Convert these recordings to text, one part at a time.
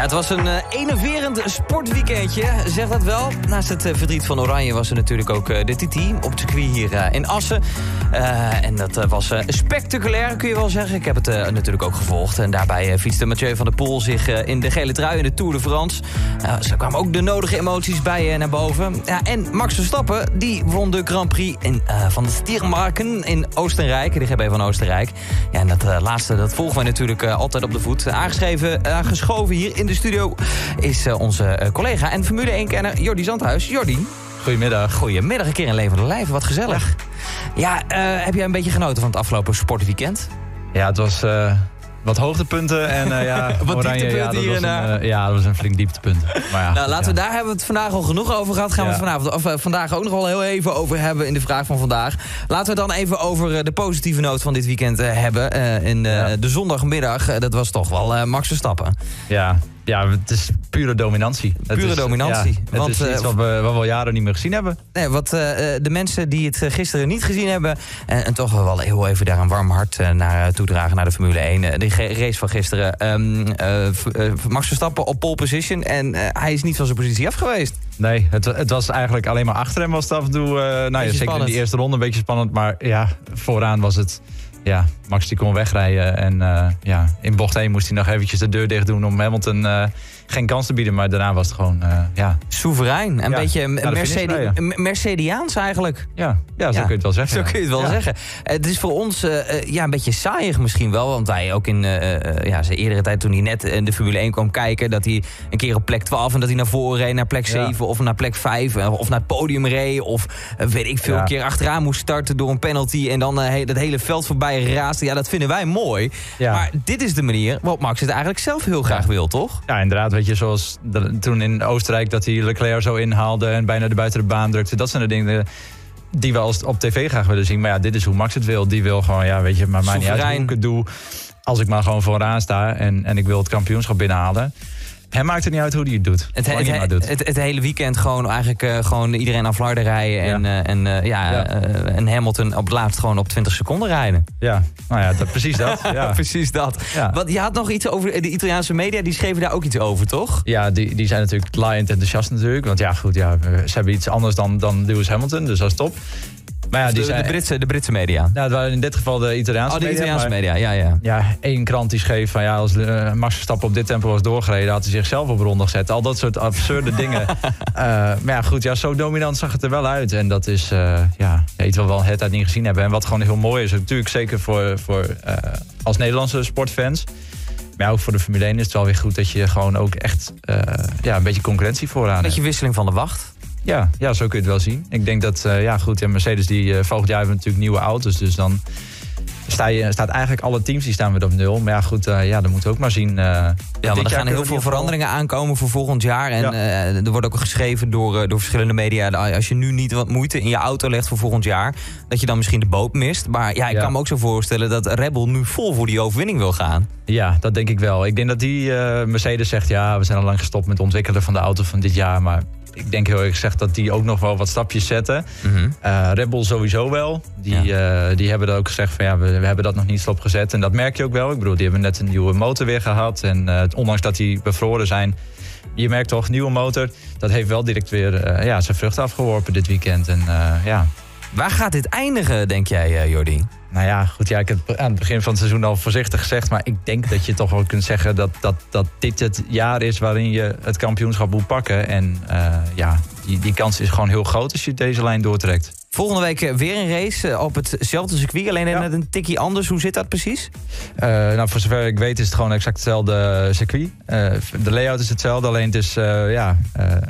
Het was een uh, enerverend sportweekendje, zeg dat wel. Naast het uh, verdriet van Oranje was er natuurlijk ook uh, de Titi op het circuit hier in Assen. en dat was spectaculair, kun je wel zeggen. Ik heb het natuurlijk ook gevolgd. En daarbij fietste Mathieu van der Poel zich in de gele trui in de Tour de France. er kwamen ook de nodige emoties bij naar boven. Ja, en Max Verstappen, die won de Grand Prix in, van de Stiermarken in Oostenrijk. De GB van Oostenrijk. Ja, en dat laatste, dat volgen wij natuurlijk altijd op de voet. Aangeschreven, aangeschoven hier in de studio is uh, onze uh, collega en Formule 1-kenner Jordi Zandhuis. Jordi. Goedemiddag. Goedemiddag, een keer in levende lijven. Wat gezellig. Ja, uh, heb jij een beetje genoten van het afgelopen sportweekend? Ja, het was wat hoogtepunten en uh, ja, wat oranje, dieptepunten ja, hier. Uh, ja, dat was een flink dieptepunt. Maar ja, nou, laten we daar hebben we het vandaag al genoeg over gehad. Gaan we het vanavond, of, uh, vandaag ook nog wel heel even over hebben in de vraag van vandaag. Laten we dan even over de positieve noot van dit weekend hebben. in de zondagmiddag, dat was toch wel Max Verstappen. Ja, ja, het is pure dominantie. Pure het is, dominantie. Ja, want, het is iets wat we, wat we al jaren niet meer gezien hebben. Nee, wat uh, de mensen die het gisteren niet gezien hebben... en, en toch wel heel even daar een warm hart uh, naar toedragen naar de Formule 1. Uh, de race van gisteren. Um, Max Verstappen op pole position. En hij is niet van zijn positie af geweest. Nee, het, het was eigenlijk alleen maar achter hem was het af en toe... nou ja, zeker in die eerste ronde een beetje spannend. Maar ja, vooraan was het ja, Max die kon wegrijden. En uh, ja, in bocht 1 moest hij nog eventjes de deur dicht doen om Hamilton uh, geen kans te bieden. Maar daarna was het gewoon, uh, ja... Soeverein. Een ja, beetje Mercedes, Mercediaans eigenlijk. Ja, ja zo kun je het wel zeggen. Zo kun je het wel zeggen. Het is voor ons ja, een beetje saaiig misschien wel. Want wij ook in ja, zijn eerdere tijd toen hij net in de Formule 1 kwam kijken... dat hij een keer op plek 12 en dat hij naar voren reed naar plek 7... of naar plek 5 of naar het podium reed... of weet ik veel, een keer achteraan moest starten door een penalty... en dan dat hele veld voorbij raast. Ja, dat vinden wij mooi. Ja. Maar dit is de manier waarop Max het eigenlijk zelf heel graag wil, toch? Ja, inderdaad. Weet je, zoals de, toen in Oostenrijk dat hij Leclerc zo inhaalde... en bijna de buiten de baan drukte. Dat zijn de dingen die we als op tv graag willen zien. Maar ja, dit is hoe Max het wil. Die wil gewoon, ja, weet je, maar mij niet uit hoe ik het doe. Als ik maar gewoon vooraan sta en, en ik wil het kampioenschap binnenhalen... Hij maakt het niet uit hoe hij het doet. Het, het, het, doet. het, het hele weekend gewoon eigenlijk uh, gewoon iedereen aan Flarden rijden. En, ja. Uh, en, uh, ja, ja. en Hamilton op het laatst gewoon op 20 seconden rijden. Ja, nou ja, dat, precies dat. Ja. precies dat. Want je had nog iets over de Italiaanse media, die schreven daar ook iets over, toch? Ja, die, die zijn natuurlijk laaiend enthousiast natuurlijk. Want ja, goed, ja, ze hebben iets anders dan, dan Lewis Hamilton, dus dat is top. Maar ja, die de, de, Britse, de Britse media. Nou, het waren in dit geval de Italiaanse media. Oh, de Italiaanse media, ja, ja. Ja, één krant die schreef van ja, als uh, Max Verstappen op dit tempo was doorgereden, had hij zichzelf op ronde gezet. Al dat soort absurde dingen. Uh, maar ja, goed, ja, zo dominant zag het er wel uit. En dat is uh, ja, iets wat we al het uit niet gezien hebben. En wat gewoon heel mooi is, natuurlijk zeker voor, voor als Nederlandse sportfans. Maar ook voor de Formule 1 is het wel weer goed dat je gewoon ook echt ja, een beetje concurrentie vooraan Een beetje wisseling van de wacht. Ja, ja, zo kun je het wel zien. Ik denk dat, uh, ja goed, en Mercedes die uh, volgend jaar hebben natuurlijk nieuwe auto's. Dus dan sta je, staat eigenlijk alle teams die staan weer op nul. Maar ja goed, uh, ja, dan moeten we ook maar zien. ja, want er gaan heel veel veranderingen aankomen voor volgend jaar. En ja. er wordt ook geschreven door, door verschillende media... als je nu niet wat moeite in je auto legt voor volgend jaar... dat je dan misschien de boot mist. Maar ja, ik ja. kan me ook zo voorstellen dat Red Bull nu vol voor die overwinning wil gaan. Ja, dat denk ik wel. Ik denk dat die Mercedes zegt... ja, we zijn al lang gestopt met het ontwikkelen van de auto van dit jaar... maar ik denk heel erg gezegd dat die ook nog wel wat stapjes zetten. Mm -hmm. uh, Red Bull sowieso wel. Die, ja. uh, die hebben ook gezegd van ja, we, we, hebben dat nog niet stopgezet. En dat merk je ook wel. Ik bedoel, die hebben net een nieuwe motor weer gehad. En uh, ondanks dat die bevroren zijn, je merkt toch, nieuwe motor. Dat heeft wel direct weer ja, zijn vruchten afgeworpen dit weekend. En ja... Waar gaat dit eindigen, denk jij, Jordi? Nou ja, goed, ja, ik heb aan het begin van het seizoen al voorzichtig gezegd. Maar ik denk dat je toch wel kunt zeggen dat, dat, dat dit het jaar is waarin je het kampioenschap moet pakken. En uh, ja, die, die kans is gewoon heel groot als je deze lijn doortrekt. Volgende week weer een race op hetzelfde circuit, alleen ja. net een tikkie anders. Hoe zit dat precies? Uh, nou, voor zover ik weet is het gewoon exact hetzelfde circuit. Uh, de layout is hetzelfde, alleen het, is, uh, ja,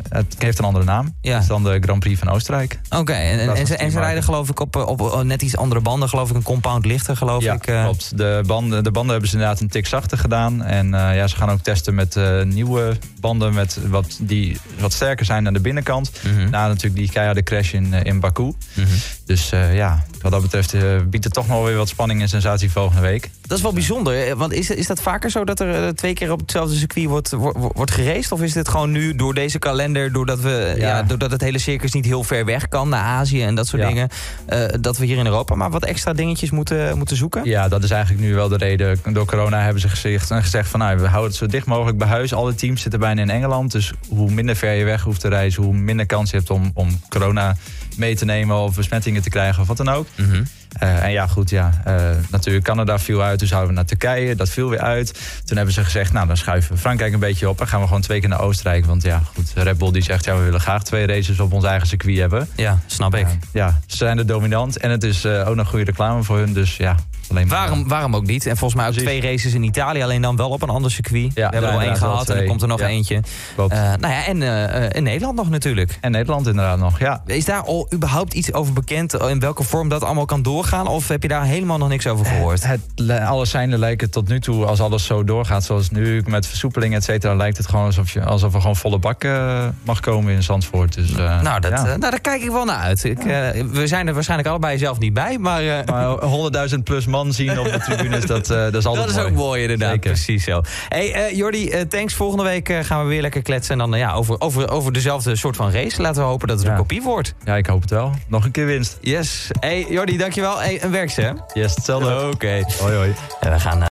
het heeft een andere naam. Ja. Het is dan de Grand Prix van Oostenrijk. Oké, okay. en, en, en, ze, en, ze, rijden geloof ik op, op, op, net iets andere banden, geloof ik een compound lichter, geloof ja, ik. klopt. De banden, de banden hebben ze inderdaad een tik zachter gedaan. En ja, ze gaan ook testen met nieuwe banden met wat, die wat sterker zijn aan de binnenkant. Mm -hmm. Na natuurlijk die keiharde crash in, in Baku. Mhm. Dus ja, wat dat betreft biedt het toch nog weer wat spanning en sensatie volgende week. Dat is wel bijzonder. Want is, is dat vaker zo dat er twee keer op hetzelfde circuit wordt, wordt, wordt geraced? Of is dit gewoon nu door deze kalender, doordat, we, ja. doordat het hele circus niet heel ver weg kan naar Azië en dat soort dingen, dat we hier in Europa maar wat extra dingetjes moeten, moeten zoeken? Ja, dat is eigenlijk nu wel de reden. Door corona hebben ze gezegd, gezegd van nou, we houden het zo dicht mogelijk bij huis. Alle teams zitten bijna in Engeland. Dus hoe minder ver je weg hoeft te reizen, hoe minder kans je hebt om, om corona mee te nemen of besmettingen te krijgen of wat dan ook. Mhm. Eh, en ja, goed, ja. Uh, natuurlijk Canada viel uit, dus zouden we naar Turkije. Dat viel weer uit. Toen hebben ze gezegd, nou, dan schuiven we Frankrijk een beetje op... en gaan we gewoon twee keer naar Oostenrijk. Want ja, goed, Red Bull die zegt... ja, we willen graag twee races op ons eigen circuit hebben. Ja, snap ik. ja, ze zijn er dominant. En het is uh, ook nog goede reclame voor hun, dus ja... Alleen waarom, waarom ook niet? En volgens mij ook twee races in Italië, alleen dan wel op een ander circuit. Ja, we hebben er al één gehad en er komt er nog eentje. Klopt. nou ja, en in Nederland nog natuurlijk. En Nederland inderdaad nog, ja. Is daar al überhaupt iets over bekend... in welke vorm dat allemaal kan doorgaan? Of heb je daar helemaal nog niks over gehoord? Het, alles zijnde lijken tot nu toe, als alles zo doorgaat zoals nu... met versoepeling, et cetera, lijkt het gewoon alsof, je, alsof er gewoon volle bak uh, mag komen in Zandvoort. Dus, nou, dat, ja. nou, daar kijk ik wel naar uit. Ik, we zijn er waarschijnlijk allebei zelf niet bij, maar... maar 100.000 plus man zien op de tribunes, dat, dat is altijd Dat is ook mooi, inderdaad. Zeker. Precies zo. Hey, Jordi, thanks. Volgende week gaan we weer lekker kletsen. En dan ja, over, over, over dezelfde soort van race. Laten we hopen dat het een kopie wordt. Ja, ik hoop het wel. Nog een keer winst. Yes. Hey, Jordi, dankjewel. Hey, een werkse, hè? Yes, hetzelfde. Oké. Hoi, hoi. En we gaan